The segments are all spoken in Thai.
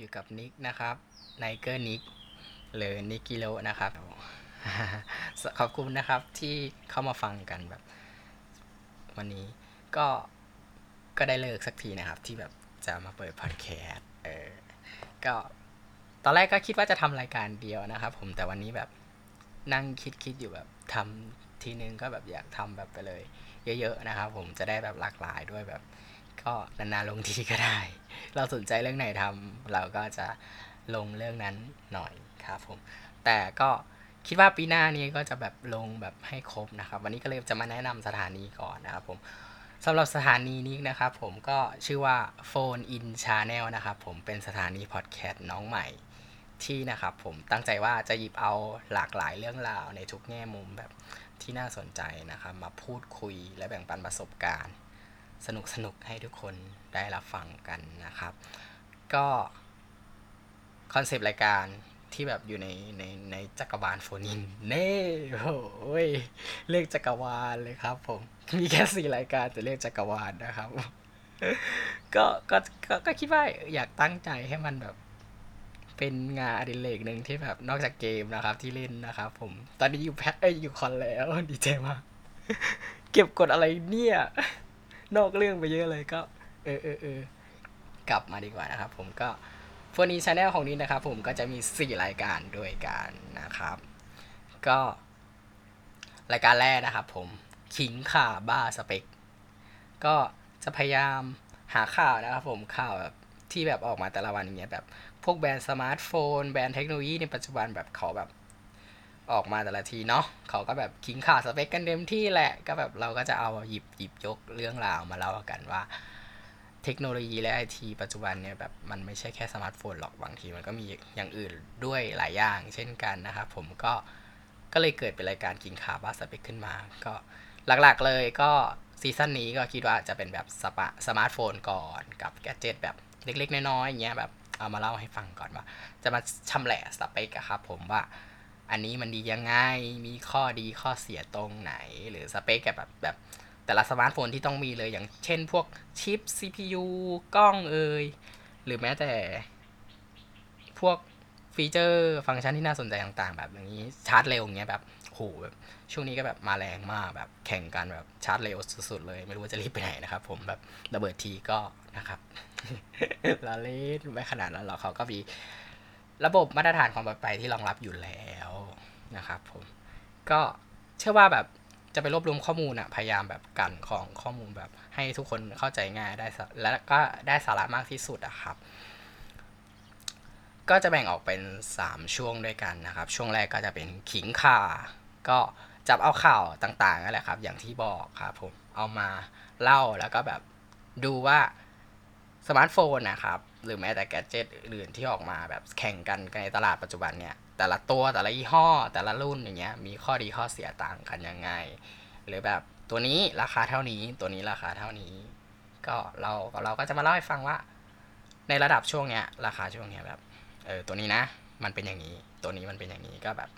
อยู่กับนิกนะครับไนเกอร์นิกหรือนิกิโลนะครับ ขอบคุณนะครับที่เข้ามาฟังกันแบบ วันนี้ก็ก็ได้เลิกสักทีนะครับ ที่แบบจะมาเปิดพอดแคสต์เออก็ตอนแรกก็คิดว่าจะทำรายการเดียวนะครับผมแต่วันนี้แบบนั่งคิดคิดอยู่แบบทำทีนึงก็แบบอยากทำแบบไปเลย เยอะ ๆ นะครับ ผมจะได้แบบหลากหลายด้วยแบบ ก็นานๆลงทีก็ได้ เราสนใจเรื่องไหนทำเราก็จะลงเรื่องนั้นหน่อยครับผม แต่ก็คิดว่าปีหน้านี้ก็จะแบบลงแบบให้ครบนะครับ วันนี้ก็เลยจะมาแนะนำสถานีก่อนนะครับผมสำหรับสถานีนี้นะครับผมก็ชื่อว่า Phone In Channel นะครับผมเป็นสถานีพอดแคสต์น้องใหม่ที่นะครับผมตั้งใจว่าจะหยิบเอาหลากหลายเรื่องราวในทุกแง่มุมแบบที่น่าสนใจนะครับ มาพูดคุยและแบ่งปันประสบการณ์ สนุกสนุกให้ทุกคนได้รับฟังกันนะครับ ก็คอนเซปต์รายการที่แบบอยู่ในในในจักรวาล Phoneinn เนี่ยโอ้ยเรียกจักรวาลเลยครับผมมีแค่สี่รายการแต่เรียกจักรวาลนะครับก็ก็ก็ก็คิดว่าอยากตั้งใจให้มันแบบ เป็นงานอดิเรกหนึ่งที่แบบนอกจากเกมนะครับ ที่เล่นนะครับ ผมตอนนี้อยู่แพ็คเอ้ยอยู่คอนแล้วดีใจมากเก็บกดอะไรเนี่ย นอกเรื่องไปเยอะเลยก็เออเออเออกลับมาดีกว่านะครับ ผมก็ฟอนีชาแนลของนี้นะครับ ผมก็จะมี 4 รายการด้วยกันนะครับ ก็ รายการแรกนะครับ ผมขิงข่าบ้าสเปกก็จะพยายามหาข่าวนะครับ ผมข่าวแบบที่แบบออกมาแต่ละวันอย่างเงี้ยแบบ พวกแบรนด์สมาร์ทโฟน แบรนด์เทคโนโลยีในปัจจุบันแบบเขาแบบ ออกมาแต่ละทีเนาะเขาก็แบบขิงข่าสเปคกันเต็มที่แหละก็แบบเราก็จะเอาหยิบหยิบยกเรื่องราวมาเล่ากันว่า เทคโนโลยีและไอทีปัจจุบันเนี่ยแบบมันไม่ใช่แค่สมาร์ทโฟนหรอกบางทีมันก็มีอย่างอื่นด้วยหลายอย่างเช่นกันนะครับผมก็ก็เลยเกิดเป็นรายการขิงข่าบ้าสเปคขึ้นมา ก็หลักๆเลยก็ซีซั่นนี้ก็คิดว่าจะเป็นแบบสปะสมาร์ทโฟนก่อนกับ gadget แบบเล็กๆ น้อยๆอย่างเงี้ยแบบเอามาเล่าให้ฟังก่อนว่า จะมาชำแหละสเปคครับผมว่า อันนี้มันดียังไง มีข้อดีข้อเสียตรงไหน หรือสเปคแบบแบบแต่ละสมาร์ทโฟนที่ต้องมีเลยอย่างเช่นพวกชิป CPU กล้องเอ่ยหรือแม้แต่ พวกฟีเจอร์ฟังก์ชันที่น่าสนใจต่างๆ แบบอย่างนี้ชาร์จเร็วอย่างเงี้ยแบบโหแบบช่วงนี้ก็แบบมาแรงมากแบบแข่งกันแบบชาร์จเร็วสุดๆเลย ไม่รู้ว่าจะรีบไปไหนนะครับผมแบบระเบิดทีก็นะครับละเล่นไม่ขนาดนั้นหรอกเขาก็มีระบบมาตรฐานความปลอดภัยที่รองรับอยู่แล้ว นะครับผมก็เชื่อว่าแบบจะไปรวบรวมข้อมูลอะพยายามแบบกันของข้อมูลแบบให้ทุกคนเข้าใจง่ายได้และก็ได้สาระมากที่สุดอะครับ ก็จะแบ่งออกเป็น 3 ช่วงด้วยกันนะครับ ช่วงแรกก็จะเป็นขิงข่าก็จับเอาข่าวต่างๆนั่นแหละครับ อย่างที่บอกครับผมเอามาเล่าแล้วก็แบบดูว่าสมาร์ทโฟนนะครับ หรือแม้แต่แกดเจิตอื่นที่ออกมาแบบแข่งกันในตลาดปัจจุบันเนี่ย แต่ละตัวแต่ละยี่ห้อ แต่ละรุ่นอย่างเงี้ยมีข้อดีข้อเสียต่างกันยังไง หรือแบบตัวนี้ราคาเท่านี้ตัวนี้ราคาเท่านี้ ก็เราเราก็จะมาเล่าให้ฟังว่า ในระดับช่วงเนี้ยราคาช่วงเนี้ยแบบเออตัวนี้นะ มันเป็นอย่างนี้ ตัวนี้มันเป็นอย่างนี้ก็แบบ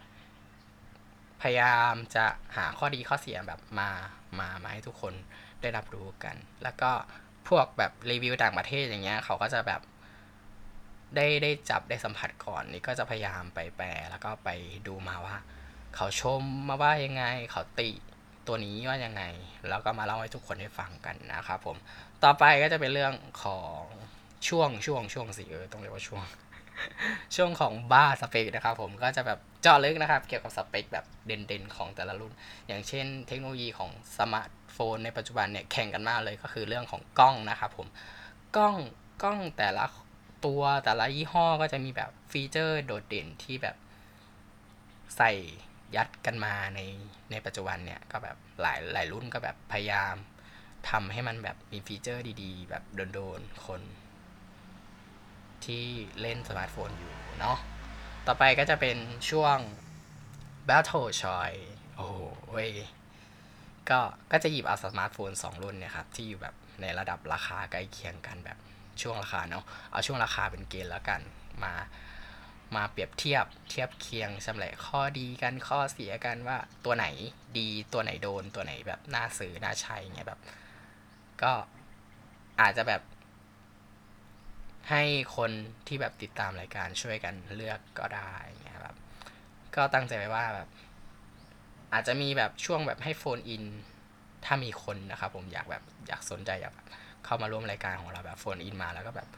พยายามจะหาข้อดีข้อเสียแบบมามามาให้ทุกคนได้รับรู้กัน แล้วก็พวกแบบรีวิวต่างประเทศอย่างเงี้ยเขาก็จะแบบ ได้ได้จับได้สัมผัสก่อนนี่ก็จะพยายามไปแปลแล้วก็ไปดูมาว่า เขาชมมาว่ายังไง เขาติตัวนี้ว่ายังไง แล้วก็มาเล่าให้ทุกคนได้ฟังกันนะครับผมต่อไปก็จะเป็นเรื่องของช่วงช่วงช่วงสิเออต้องเรียกว่าช่วง ช่วงของบ้าสเปคนะครับผมก็จะแบบเจาะลึกนะครับ เกี่ยวกับสเปคแบบเด่นๆ ของแต่ละรุ่น อย่างเช่น เทคโนโลยีของสมาร์ทโฟนในปัจจุบันเนี่ยแข่งกันมากเลยก็คือเรื่องของกล้องนะครับผมกล้องกล้องแต่ละ ตัวแต่ละยี่ห้อก็จะมีแบบฟีเจอร์โดดเด่นที่แบบใส่ยัดกันมาในในปัจจุบันเนี่ยก็แบบหลายหลายรุ่นก็แบบพยายามทำให้มันแบบมีฟีเจอร์ดีๆ แบบโดนๆ คน ที่เล่นสมาร์ทโฟนอยู่เนาะต่อไปก็จะเป็นช่วง Battle Choice โอ้โหเว้ยก็ก็จะหยิบเอาสมาร์ทโฟน 2 รุ่นเนี่ยครับ ที่อยู่แบบในระดับราคาใกล้เคียงกันแบบ ช่วงราคาเนาะเอาช่วงราคาเป็นเกณฑ์แล้วกันมามาเปรียบเทียบเทียบเคียงชำแหละข้อดีกันข้อเสียกันว่าตัวไหนดีตัวไหนโดนตัวไหนแบบน่าซื้อน่าใช้เงี้ยแบบ ก็อาจจะแบบ ให้คนที่แบบติดตามรายการช่วยกันเลือกก็ได้เงี้ยแบบก็ตั้งใจไว้ว่าแบบ อาจจะมีแบบช่วงแบบให้โฟนอิน ถ้ามีคนนะครับผมอยากแบบอยากสนใจอยากแบบ เข้ามาร่วมรายการของเราแบบโฟนอินมาแล้วก็แบบ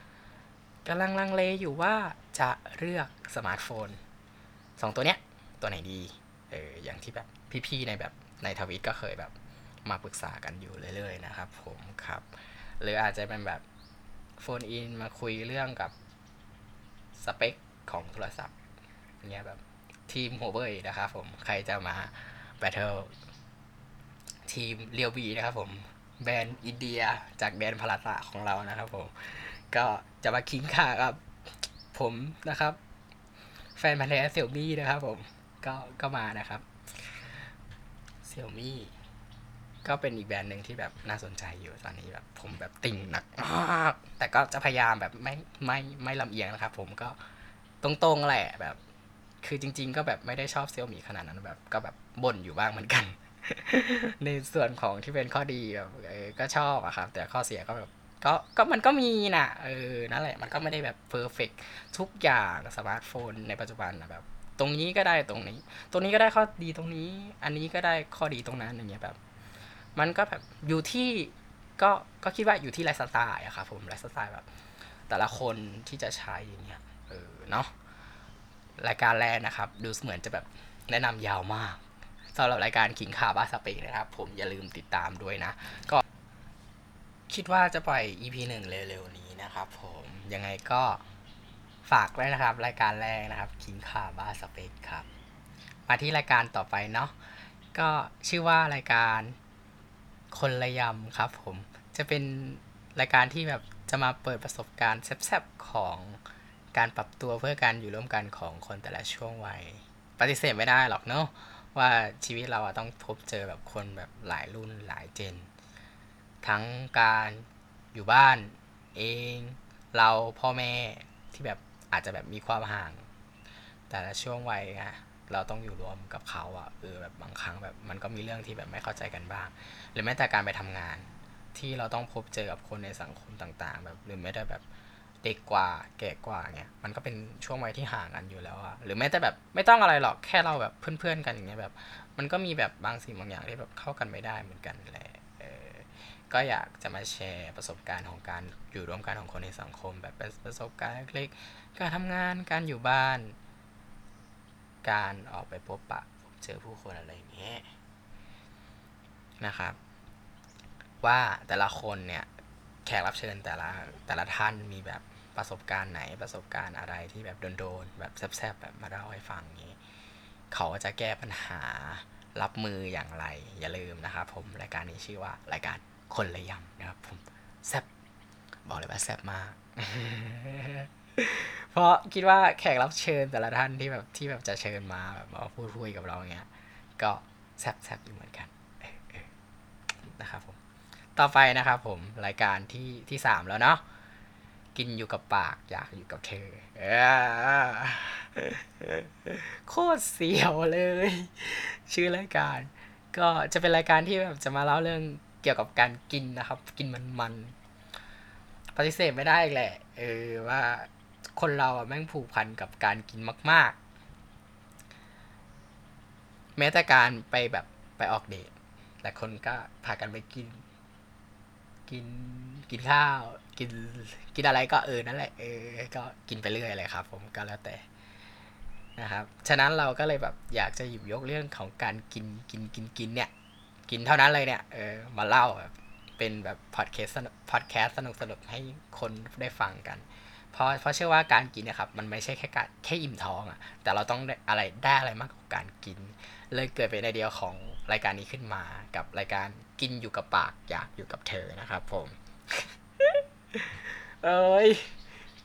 กำลังลังเลอยู่ว่าจะเลือกสมาร์ทโฟนสองตัวเนี้ยตัวไหนดีเอออย่างที่แบบพี่ๆในแบบในทวิตก็เคยแบบมาปรึกษากันอยู่เรื่อยๆนะครับ ผมครับ หรืออาจจะเป็นแบบโฟนอินมาคุยเรื่องกับสเปคของโทรศัพท์เนี่ยแบบทีมโฮเบอร์นะครับผมใครจะมาแบทเทิลทีมเรียวบีนะครับผม แบรนด์อินเดียจากแบรนดนพลาตะของเรานะครับผม ก็จะมาคิงค่ากับ ผมนะครับ แฟนพันธุ์แท้เซี่ยมี่นะครับผม ก็ก็มานะครับเซี่ยมี่ก็เป็นอีกแบรนด์หนึ่งที่แบบน่าสนใจอยู่ตอนนี้แบบผมแบบติ่งหนักมากแต่ก็จะพยายามแบบไม่ไม่ไม่ลำเอียงนะครับ ผมก็ตรงๆแหละแบบ คือจริง ๆ ก็แบบไม่ได้ชอบเซี่ยมี่ขนาดนั้นแบบ ก็แบบบ่นอยู่บ้างเหมือนกัน ในส่วนของที่เป็นข้อดีแบบเออก็ชอบอะครับ แต่ข้อเสียก็แบบก็ก็มันก็มีนะเออนั่นแหละมันก็ไม่ได้แบบ perfect ทุกอย่างสมาร์ทโฟนในปัจจุบันนะแบบ ตรงนี้ก็ได้ตรงนี้ ตรงนี้ก็ได้ข้อดีตรงนี้ อันนี้ก็ได้ข้อดีตรงนั้นอย่างเงี้ยแบบ มันก็แบบอยู่ที่ก็ก็คิดว่าอยู่ที่ไลฟ์สไตล์อะครับผมไลฟ์สไตล์แบบ แต่ละคนที่จะใช้อย่างเงี้ยเออเนาะรายการแรกนะครับ ดูเหมือนจะแบบแนะนำยาวมาก สำหรับรายการขิงข่าวบ้าสเปกนะครับ ผมอย่าลืมติดตามด้วยนะ ก็คิดว่าจะปล่อย EP หนึ่งเร็วๆนี้นะครับ ผมยังไงก็ฝากไว้นะครับ รายการแรกนะครับขิงข่าวบ้าสเปกครับ มาที่รายการต่อไปเนาะก็ชื่อว่ารายการคนละยำครับ ผมจะเป็นรายการที่แบบจะมาเปิดประสบการณ์แซ่บๆของการปรับตัวเพื่อการอยู่ร่วมกันของคนแต่ละช่วงวัย ปฏิเสธไม่ได้หรอกเนาะ ว่าชีวิตเราอะต้องพบเจอแบบคนแบบหลายรุ่นหลายเจน ทั้งการอยู่บ้านเอง เราพ่อแม่ที่แบบอาจจะแบบมีความห่าง แต่ละช่วงวัยอะเราต้องอยู่รวมกับเขาอะเออแบบบางครั้งแบบมันก็มีเรื่องที่แบบไม่เข้าใจกันบ้าง หรือแม้แต่การไปทำงาน ที่เราต้องพบเจอกับคนในสังคมต่าง ๆ แบบหรือแม้แต่แบบ เด็กกว่าแก่กว่าเงี้ยมันก็เป็นช่วงวัยที่ห่างกันอยู่แล้วอะหรือแม้แต่แบบไม่ต้องอะไรหรอกแค่เราแบบเพื่อนๆกันอย่างเงี้ยแบบ มันก็มีแบบบางสิ่งบางอย่างที่แบบเข้ากันไม่ได้เหมือนกันแหละออก็อยากจะมาแชร์ประสบการณ์ของการอยู่ร่วมกันของคนในสังคม แบบเป็นประสบการณ์เล็กๆการทำงานการอยู่บ้าน การออกไปพบปะพบเจอผู้คนอะไรอย่างเงี้ยนะครับ ว่าแต่ละคนเนี่ยแขกรับเชิญแต่ละแต่ละท่านมีแบบ ประสบการณ์ไหนประสบการณ์อะไรที่แบบโดนๆแบบแซบๆแบบมาเล่าให้ฟังนี้ เขาจะแก้ปัญหารับมืออย่างไร อย่าลืมนะครับผมรายการนี้ชื่อว่ารายการคนละยำนะครับผมแซบบอกเลยว่าแซบมาก เพราะคิดว่าแขกรับเชิญแต่ละท่านที่แบบที่แบบจะเชิญมาแบบมาพูดคุยกับเราเงี้ย ก็แซบแซบอยู่เหมือนกันนะครับผม ต่อไปนะครับผมรายการที่ที่สามแล้วเนาะ กินอยู่กับปากอยากอยู่กับเธอเอโคตรเสียวเลย ชื่อรายการ ก็จะเป็นรายการที่แบบจะมาเล่าเรื่องเกี่ยวกับการกินนะครับ กินมันๆปฏิเสธไม่ได้แหละ เออว่าคนเราอะแม่งผูกพันกับการกินมาก ๆ แม้แต่การไปแบบไปออกเดทแต่คนก็พากันไปกิน กินกินข้าว กินกินอะไรก็เออนั่นแหละเออก็กินไปเรื่อยเลยครับ ผมก็แล้วแต่นะครับ ฉะนั้นเราก็เลยแบบอยากจะหยิบยกเรื่องของการกินกินกินกินเนี่ย กินเท่านั้นเลยเนี่ยเออมาเล่าแบบเป็นแบบพอดแคสต์พอดแคสต์สนุกสนุกให้คนได้ฟังกัน เพราะเพราะเชื่อว่าการกินนี่ยครับมันไม่ใช่แค่การแค่อิ่มท้องอะแต่เราต้องได้อะไรได้อะไรมากกว่าการกิน เลยเกิดเป็นไอเดียของรายการนี้ขึ้นมากับรายการกินอยู่กับปากอยากอยู่กับเธอนะครับ ผมเอ้ย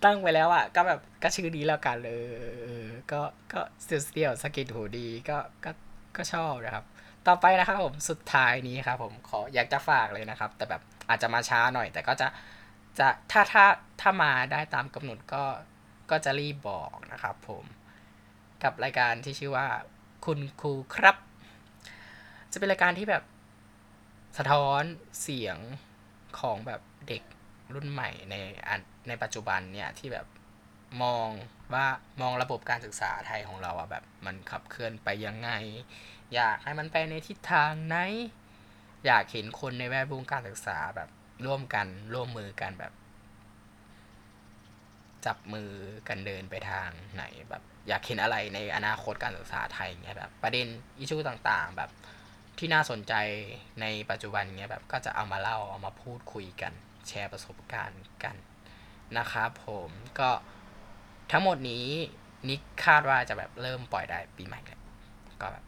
ตั้งไปแล้วอะก็แบบก็ชื่อดีแล้วกันเลยก็ก็เสียวเสียวสกิดหูดีก็ก็ก็ชอบนะครับ ต่อไปนะครับผมสุดท้ายนี้ครับผมขออยากจะฝากเลยนะครับ แต่แบบอาจจะมาช้าหน่อย แต่ก็จะ จะถ้าถ้าถ้ามาได้ตามกำหนดก็ก็จะรีบบอกนะครับผมกับรายการที่ชื่อว่าคุณครูครับ จะเป็นรายการที่แบบสะท้อนเสียงของแบบเด็กรุ่นใหม่ในในปัจจุบันเนี่ยที่แบบมองว่ามองระบบการศึกษาไทยของเราอะแบบ มันขับเคลื่อนไปยังไง อยากให้มันไปในทิศทางไหน อยากเห็นคนในแวดวงการศึกษาแบบ ร่วมกันร่วมมือกันแบบ จับมือกันเดินไปทางไหนแบบ อยากเห็นอะไรในอนาคตการศึกษาไทยเงี้ยแบบ ประเด็นอิชูต่างๆ แบบที่น่าสนใจในปัจจุบันเงี้ยแบบก็จะเอามาเล่าเอามาพูดคุยกัน แชร์ประสบการณ์กันนะครับผมก็ทั้งหมดนี้นิกคาดว่าจะแบบเริ่มปล่อยได้ปีใหม่เลยก็แบบ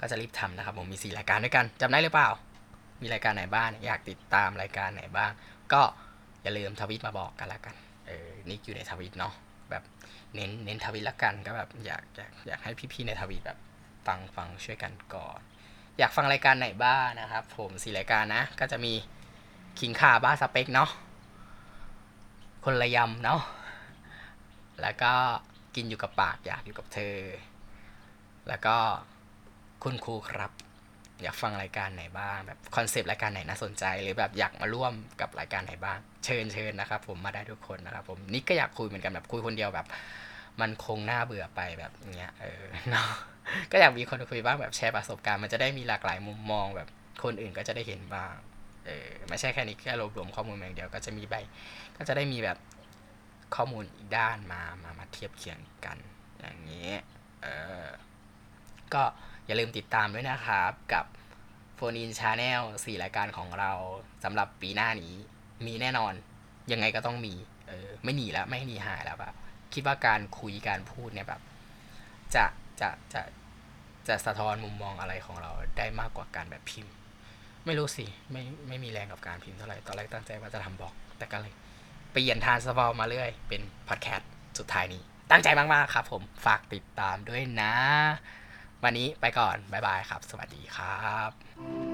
ก็จะรีบทำนะครับผมมีสี่รายการด้วยกันจำได้หรือเปล่า มีรายการไหนบ้าง อยากติดตามรายการไหนบ้าง ก็อย่าลืมทวิตมาบอกกันละกัน เออนิกอยู่ในทวิตเนาะ แบบเน้นเน้นทวิตละกันก็แบบอยากอยากอยากให้พี่ๆในทวิตแบบฟังฟังช่วยกันก่อน อยากฟังรายการไหนบ้างนะครับ ผมสี่รายการนะ ก็จะมีคิงคาบ้าสเปกเนาะ คนละยำเนาะ แล้วก็กินอยู่กับปากอยากอยู่กับเธอ แล้วก็คุณครูครับ อยากฟังรายการไหนบ้าง แบบ concept รายการไหนน่าสนใจ หรือแบบอยากมาร่วมกับรายการไหนบ้าง เชิญเชิญนะครับ ผมมาได้ทุกคนนะครับ ผมนิกก็อยากคุยเหมือนกันแบบคุยคนเดียวแบบ มันคงน่าเบื่อไปแบบเนี้ยเออเนาะก็อยากมีคนคุยบ้างแบบแชร์ประสบการณ์มันจะได้มีหลากหลายมุมมองแบบคนอื่นก็จะได้เห็นบ้างเออไม่ใช่แค่นี้แค่รวบรวมข้อมูลอย่างเดียวก็จะมีใบ ก็จะได้มีแบบข้อมูลอีกด้านมามามาเทียบเคียงกัน อย่างนี้เออก็ อย่าลืมติดตามด้วยนะครับกับ Phoneinn Channel สี่รายการของเราสำหรับปีหน้านี้ มีแน่นอน ยังไงก็ต้องมี เออ ไม่หนีแล้ว ไม่หนีหายแล้วแบบคิดว่าการคุยการพูดเนี่ยแบบ จะจะจะจะสะท้อนมุมมองอะไรของเราได้มากกว่าการแบบพิมพ์ ไม่รู้สิ ไม่ไม่มีแรงกับการพิมพ์เท่าไหร่ ตอนแรกตั้งใจว่าจะทำบล็อก แต่ก็เลยเปลี่ยนทานสวอลมาเรื่อย เป็นพอดแคสต์สุดท้ายนี้ ตั้งใจมาก ๆ ครับผม ฝากติดตามด้วยนะ วันนี้ไปก่อน บ๊ายบายครับ สวัสดีครับ